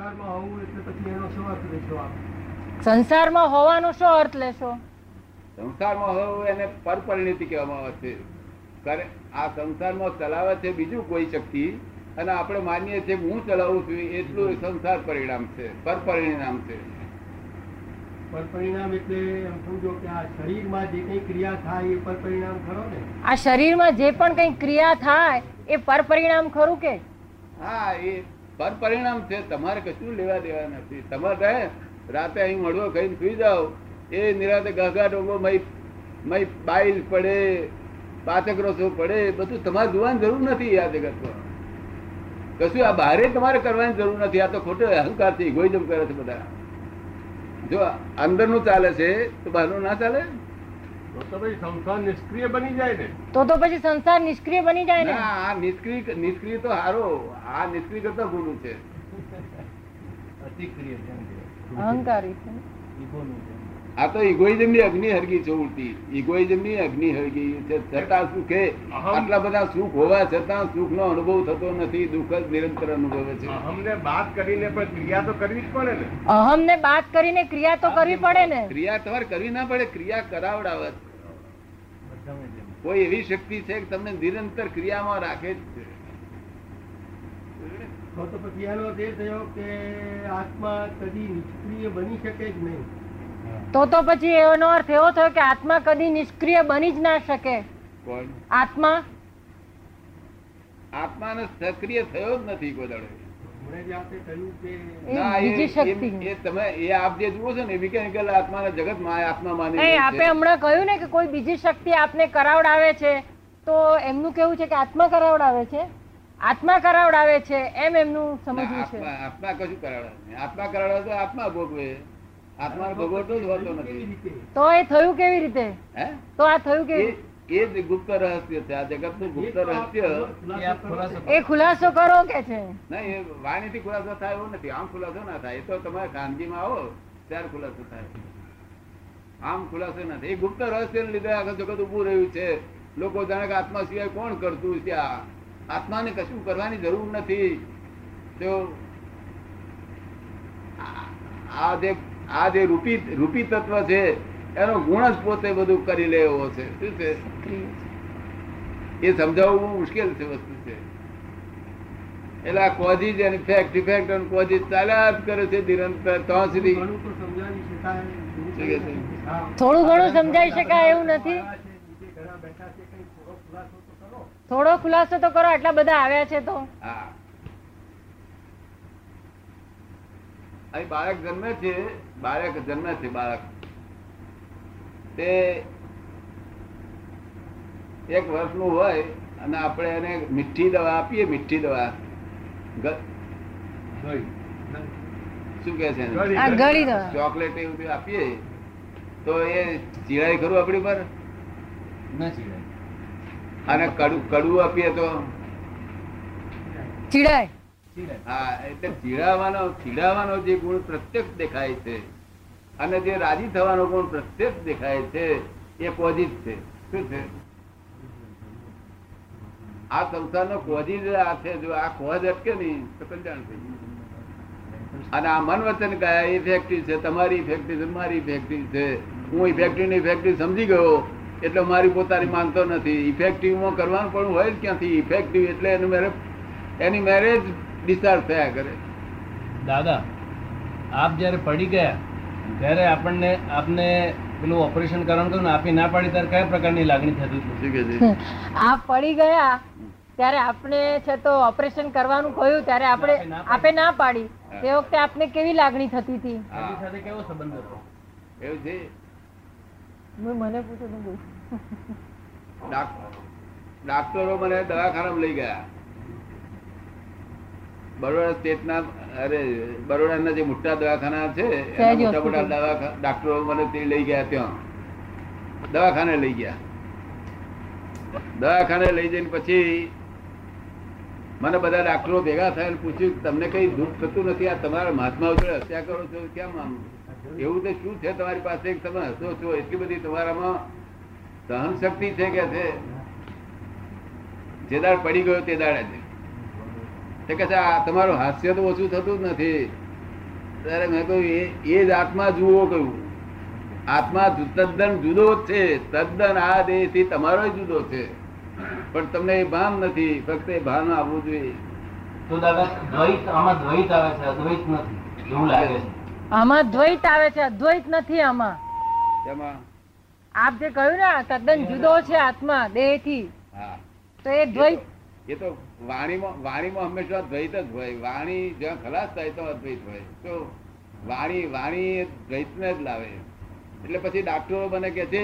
સંસારમાં હોવું એટલે પછી એનો શું અર્થ લેશો સંસારમાં હોવાનો શું અર્થ લેશો? સંસારમાં હોવું એને પરપરિણિતિ કહેવામાં આવે છે. કારણ આ સંસારમાં ચલાવે છે બીજું કોઈ શક્તિ અને આપણે માનીએ છીએ હું ચલાવું છું એટલું સંસાર પરિણામ છે પરપરિણામ છે. પર પરિણામ એટલે એમ સમજો કે આ શરીરમાં જે કંઈ ક્રિયા થાય એ પર પરિણામ ખરો ને? આ શરીરમાં જે પણ કંઈ ક્રિયા થાય એ પરપરિણામ ખરું કે? હા એ પરપરિણામ છે, તમારે કશું લેવા દેવા નથી. તમારે રાતે અહીં મળવો ખાઈને સુઈ જાઓ. એ નિરાતે ગાઘા ડોંગો મય મય બાઈલ પડે પાચક રસો પડે બધું તમારે જોવાની જરૂર નથી આ જગતમાં. કશું આ બહારે તમારે કરવાની જરૂર નથી. આ તો ખોટો અહંકારથી ઇગોઇઝમ કરે છે બધા. જો અંદરનું ચાલે છે, તો બહારનું ના ચાલે? તો તો ભાઈ સંસાર નિષ્ક્રિય બની જાય ને. તો તો પછી સંસાર નિષ્ક્રિય બની જાય ને. આ નિષ્ક્રિય નિષ્ક્રિય તો હારો. આ નિષ્ક્રિય કરતા ગુનું છે. અહંકારી છે. આ તો ઇગોઇઝમની અગ્નિ હરગી છે ઉલટી. ઇગોઇઝમની અગ્નિ હરગી છે. છતાં સુખે આટલા બધા સુખ હોવા છતાં સુખ નો અનુભવ થતો નથી દુઃખ જ નિરંતર અનુભવે છે. અમને બાદ કરીને પણ ક્રિયા તો કરવી જ પડે ને? અહમ ને બાદ કરીને ક્રિયા તો કરવી પડે ને? ક્રિયા તમારે કરવી ના પડે ક્રિયા કરાવડાવે છે. કોઈ એવી શક્તિ છે કે તમને નિરંતર ક્રિયામાં રાખે જ છે. તો તો પછી એનો અર્થ એ થયો કે આત્મા કદી નિષ્ક્રિય બની શકે જ નહીં. તો તો પછી એનો અર્થ એવો થયો કે આત્મા કદી નિષ્ક્રિય બની જ ના શકે. કોણ? આત્મા? આત્માને સક્રિય થયો જ નથી કોઈ દાડો. કોઈ બીજી શક્તિ આપને કરાવડાવે છે તો એમનું કેવું છે કે આત્મા કરાવડાવે છે? આત્મા કરાવડાવે છે એમ એમનું સમજવું છે. આત્મા કશું કરાવડે આત્મા કરાવડાવે તો આત્મા ભોગવે. આત્મા ભોગવતો જ હોતો નથી. તો એ થયું કેવી રીતે? હે? તો આ થયું કેવી એ જ ગુપ્ત રહસ્ય છે. આ જગતનું ગુપ્ત રહસ્ય એ ખુલાસો કરો. કે છે? નહીં એ વાણીથી ખુલાસો થાય એવું નથી. આમ ખુલાસો ના થાય. એ તો તમારે ખાનગીમાં આવો ત્યારે ખુલાસો થાય. આમ ખુલાસો નથી એ ગુપ્ત રહસ્ય લીધે આખું જગત ઉભું રહ્યું છે. લોકો જાણે કે આત્મા સિવાય કોણ કરતું છે આ? આત્માને કશું કરવાની જરૂર નથી. તો આ- આ જે આ જે રૂપી રૂપી તત્વ છે એનો ગુણ જ પોતે બધું કરી લે એવો છે. શું છે? એ સમજાવવું મુશ્કેલ છે વસ્તુ છે. એટલે આ કોઝિજ અને ફેક્ટ ઇફેક્ટ અને કોઝિજ ચાલ્યા જ કરે છે નિરંતર ત્યાં સુધી. થોડું ઘણું સમજાવી શકાય. એવું નથી. નીચે ઘણા બેઠા છે કંઈ થોડો ખુલાસો તો કરો. થોડો ખુલાસો તો કરો આટલા બધા આવ્યા છે તો. હા. અહીં બાળક જન્મે છે બાળક જન્મે છે બાળક. તે એક વર્ષનું હોય અને આપણે એને મીઠી દવા આપીએ મીઠી દવા. શું કે છે ચોકલેટ એવું બધું આપીએ તો એ ચીડાય ખરું આપણી પર અને કડું કડવું આપીએ તો? ચીડાય. ચીડાવાનો ચીડાવાનો જે ગુણ પ્રત્યક્ષ દેખાય છે અને જે રાજી થવાનો ગુણ પ્રત્યક્ષ દેખાય છે, એ કોઝિજ છે. શું છે? આ સંસારનો કોઝિજ આ છે, જો આ કોઝ અટકે નહીં, તો કલ્યાણ થઈ અને આ મન વચન કયા ઇફેક્ટિવ છે, તમારી ઇફેક્ટિવ છે, મારી ઇફેક્ટિવ છે. હું ઇફેક્ટિવ ને ઇફેક્ટિવ સમજી ગયો, એટલે મારી પોતાની માનતો નથી. ઇફેક્ટિવમાં કરવાનું પણ હોય જ ક્યાંથી? ઇફેક્ટિવ એટલે એનું મેરેજ એની મેરેજ ડિસ્ચાર્જ થયા કરે. દાદા આપ જ્યારે પડી ગયા ત્યારે આપણને આપને પેલું ઓપરેશન કરવાનું કહ્યું ને આપી ના પાડી ત્યારે કયા પ્રકારની લાગણી થતી હતી? શું કે છે આ પડી ગયા ત્યારે આપણે છે તો ઓપરેશન કરવાનું કહ્યું ત્યારે આપણે આપે ના પાડી. તે વખતે આપને કેવી લાગણી થતી હતી. સાથે કેવો સંબંધ હતો? એવું છે? મને પૂછો ડાક્ટરો મને દવાખાનામાં લઈ ગયા. બરોડા સ્ટેટના અરે બરોડાના જે મોટા દવાખાના છે મોટા મોટા હોસ્પિટલ. ડાક્ટરો મને તે લઈ ગયા ત્યાં. દવાખાને લઈ ગયા. દવાખાને લઈ જઈને પછી મને બધા ડાક્ટરો ભેગા થયા પૂછ્યું તમને કઈ દુઃખ થતું નથી? આ તમારા મહાત્મા ઉપર હત્યા કરો છો કેમ આમ? એવું તો શું છે તમારી પાસે? તમે હસો છો એટલી બધી તમારામાં સહન શક્તિ છે કે છે? જે દાડ પડી ગયો તે દાડે જ તે કહે છે આ તમારું હાસ્ય તો ઓછું થતું જ નથી. ત્યારે મેં કહ્યું એ એ જ આત્મા જુઓ કહ્યું. આત્મા તદ્દન જુદો જ છે. તદ્દન આ દેહથી તમારો જુદો છે. પણ તમને એ ભાન નથી. ફક્ત એ ભાન આવવું જોઈએ. તો દાદા દ્વૈત આમાં દ્વૈત આવે છે અદ્વૈત નથી. એવું લાગે છે. આમાં દ્વૈત આવે છે અદ્વૈત નથી આમાં. તેમાં આપ જે કહ્યું ને તદ્દન જુદો છે આત્મા દેહથી તો એ દ્વૈત એ તો વાણીમાં વાણીમાં હંમેશા દ્વૈત જ હોય. વાણી જ્યાં ખલાસ થાય તો અદ્વૈત હોય. તો વાણી વાણી દ્વૈતને જ લાવે. એટલે પછી ડાક્ટરો મને કે છે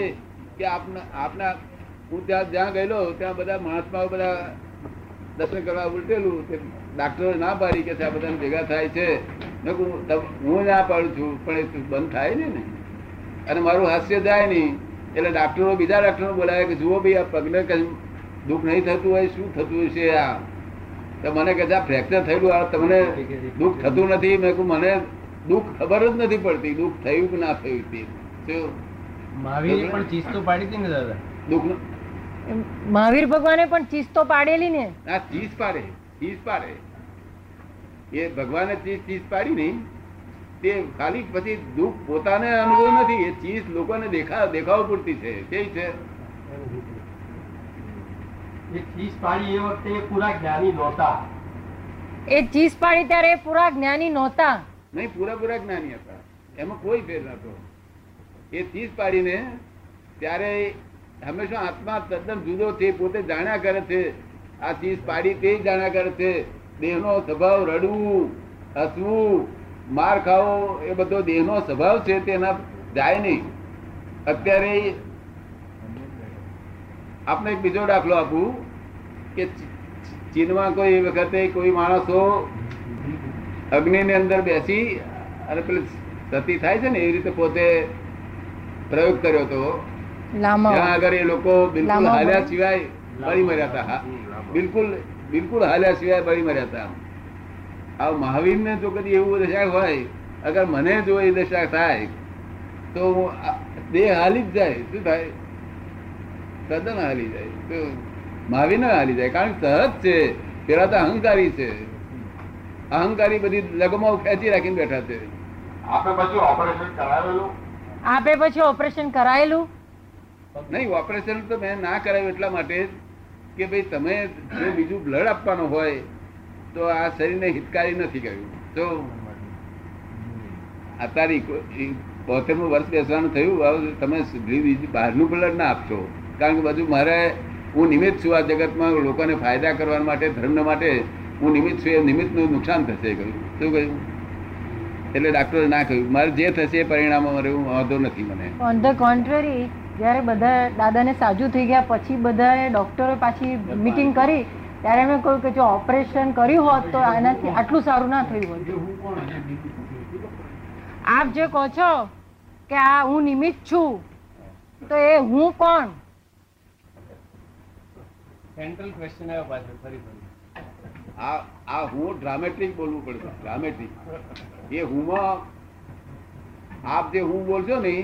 કે આપના આપના હું ત્યાં જ્યાં ગયેલો, ત્યાં બધા મહાત્માઓ બધા દર્શન કરવા ઉલટેલું તે ડાક્ટરો ના પાડી કે આ બધાને ભેગા થાય છે. હું ના પાડું છું, પણ એ બંધ થાય નહીં? ને અને મારું હાસ્ય જાય નહીં. એટલે ડાક્ટરો બીજા ડાક્ટરો બોલાવે કે જુઓ ભાઈ આ પગને કઈ દુઃખ નહીં થતું હોય શું થતું હશે આ? તો મને કે છે, આ ફ્રેક્ચર થયેલું આ તમને દુઃખ થતું નથી. મેં કહું મને દુઃખ ખબર જ નથી પડતી દુઃખ થયું કે ના થયું તે. મહાવીર પણ ચીજ તો પાડી હતી ને દાદા? દુઃખ મહાવીર ભગવાને પણ ચીજ તો પાડેલી ને? આ ચીજ પાડે ચીજ પાડે. એ ભગવાને ચીજ ચીજ પાડી નહીં. તે ખાલી પછી દુઃખ પોતાને અનુભવ નથી એ ચીજ લોકોને દેખા દેખાવ પૂરતી છે. કેવી છે? એ ચીજ પાડી એ વખતે પૂરા જ્ઞાની નહોતા. એ ચીજ પાડી ત્યારે એ પૂરા જ્ઞાની નહોતા. નહીં પૂરા પૂરા જ્ઞાની હતા. એમાં કોઈ ફેર નતો એ ચીજ પાડીને ત્યારે હંમેશા આત્મા તદ્દન જુદો છે પોતે જાણ્યા કરે છે. આ ચીજ પાડી તે જાણ્યા કરે છે. દેહનો સ્વભાવ રડવું હસવું માર ખાવો એ બધો દેહનો સ્વભાવ છે તેના જાય નહીં. અત્યારે આપણે એક બીજો દાખલો આપું કે ચીનમાં કોઈ વખતે કોઈ માણસો અગ્નિની અંદર બેસી અને પેલી સતી થાય છે ને એવી રીતે પોતે પ્રયોગ કર્યો હતો ત્યાં આગળ એ લોકો બિલકુલ હાલ્યા સિવાય બળી મર્યા હતા. બિલકુલ બિલકુલ હાલ્યા સિવાય બળી મર્યા હતા આ મહાવીર ને જો કદી એવું દશા હોય અગર મને જો એ દશા થાય તો હું દેહ હાલી જ જાય. શું થાય? તદ્દન હાલી જાય. તો મહાવીર ના હાલી જાય. કારણ કે સહજ છે. પેલા તો અહંકારી છે. અહંકારી બધી લગમાં ખેંચી રાખીને બેઠા છે. આપે પછી ઓપરેશન કરાવેલું? આપે પછી ઓપરેશન કરાયેલું? નહીં ઓપરેશન તો મેં ના કરાવ્યું એટલા માટે કે ભાઈ તમે જો બીજું બ્લડ આપવાનું હોય તો આ શરીરને હિતકારી નથી કર્યું. તો અત્યારે બોતેરમું વર્ષ બેસવાનું થયું. હવે તમે બહારનું બ્લડ ના આપશો. કારણ કે બધું મારે હું નિમિત્ત છું આ જગતમાં લોકોને ફાયદા કરવા માટે ધર્મ માટે. હું નિમિત્ત છું એ નિમિત્તનું નુકસાન થશે કહ્યું. શું કહ્યું? એટલે ડાક્ટરે ના કહ્યું. મારે જે થશે એ પરિણામો મારે હું વાંધો નથી મને. ઓન ધ કોન્ટ્રરી જ્યારે બધા દાદાને સાજુ થઈ ગયા પછી બધાએ ડોક્ટરો પાછી મીટિંગ કરી ત્યારે મેં કહ્યું કે જો ઓપરેશન કર્યું હોત તો આનાથી આટલું સારું ના થયું હોત. એ હું કોણ આપ જે કહો છો કે આ હું નિમિત્ત છું તો એ હું કોણ? સેન્ટ્રલ ક્વેશ્ચન આવ્યો પાછળ ફરી ફરી. આ આ હું ડ્રામેટિક બોલવું પડશે ડ્રામેટિક એ હુંમાં આપ જે હું બોલશો ને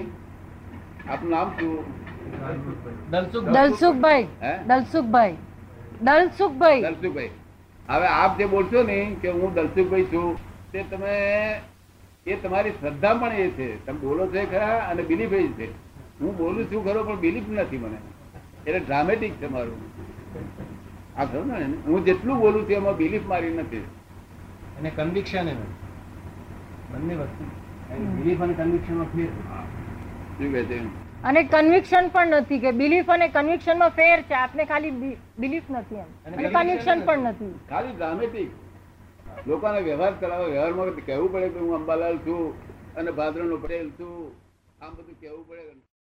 આપનું નામ શું? દલસુખભાઈ. દલસુખભાઈ. દલસુખભાઈ. દલસુખભાઈ. હવે આપ જે બોલશો ને કે હું દલસુખભાઈ છું તે તમે એ તમારી શ્રદ્ધા પણ એ છે. તમે બોલો છો ખરા અને બિલીફ એ છે. હું બોલું છું ખરો પણ બિલીફ નથી મને. એટલે ડ્રામેટિક છે મારું. આ ખરું ને? હું જેટલું બોલું છું એમાં બિલીફ મારી નથી. અને કન્વિક્શન એમ બંને વસ્તુ. બિલીફ અને કન્વિક્શનમાં ફેર શું કહે છે અને કન્વિક્શન પણ નથી કે બિલીફ અને કન્વિક્શનમાં ફેર છે. આપને ખાલી બિલીફ નથી એમ. અને અને કન્વિક્શન પણ નથી. ખાલી ડ્રામેટિક લોકોને વ્યવહાર કરાવો. વ્યવહારમાં કહેવું પડે કે હું અંબાલાલ છું અને ભાદરનો પટેલ છું. આમ બધું કહેવું પડે.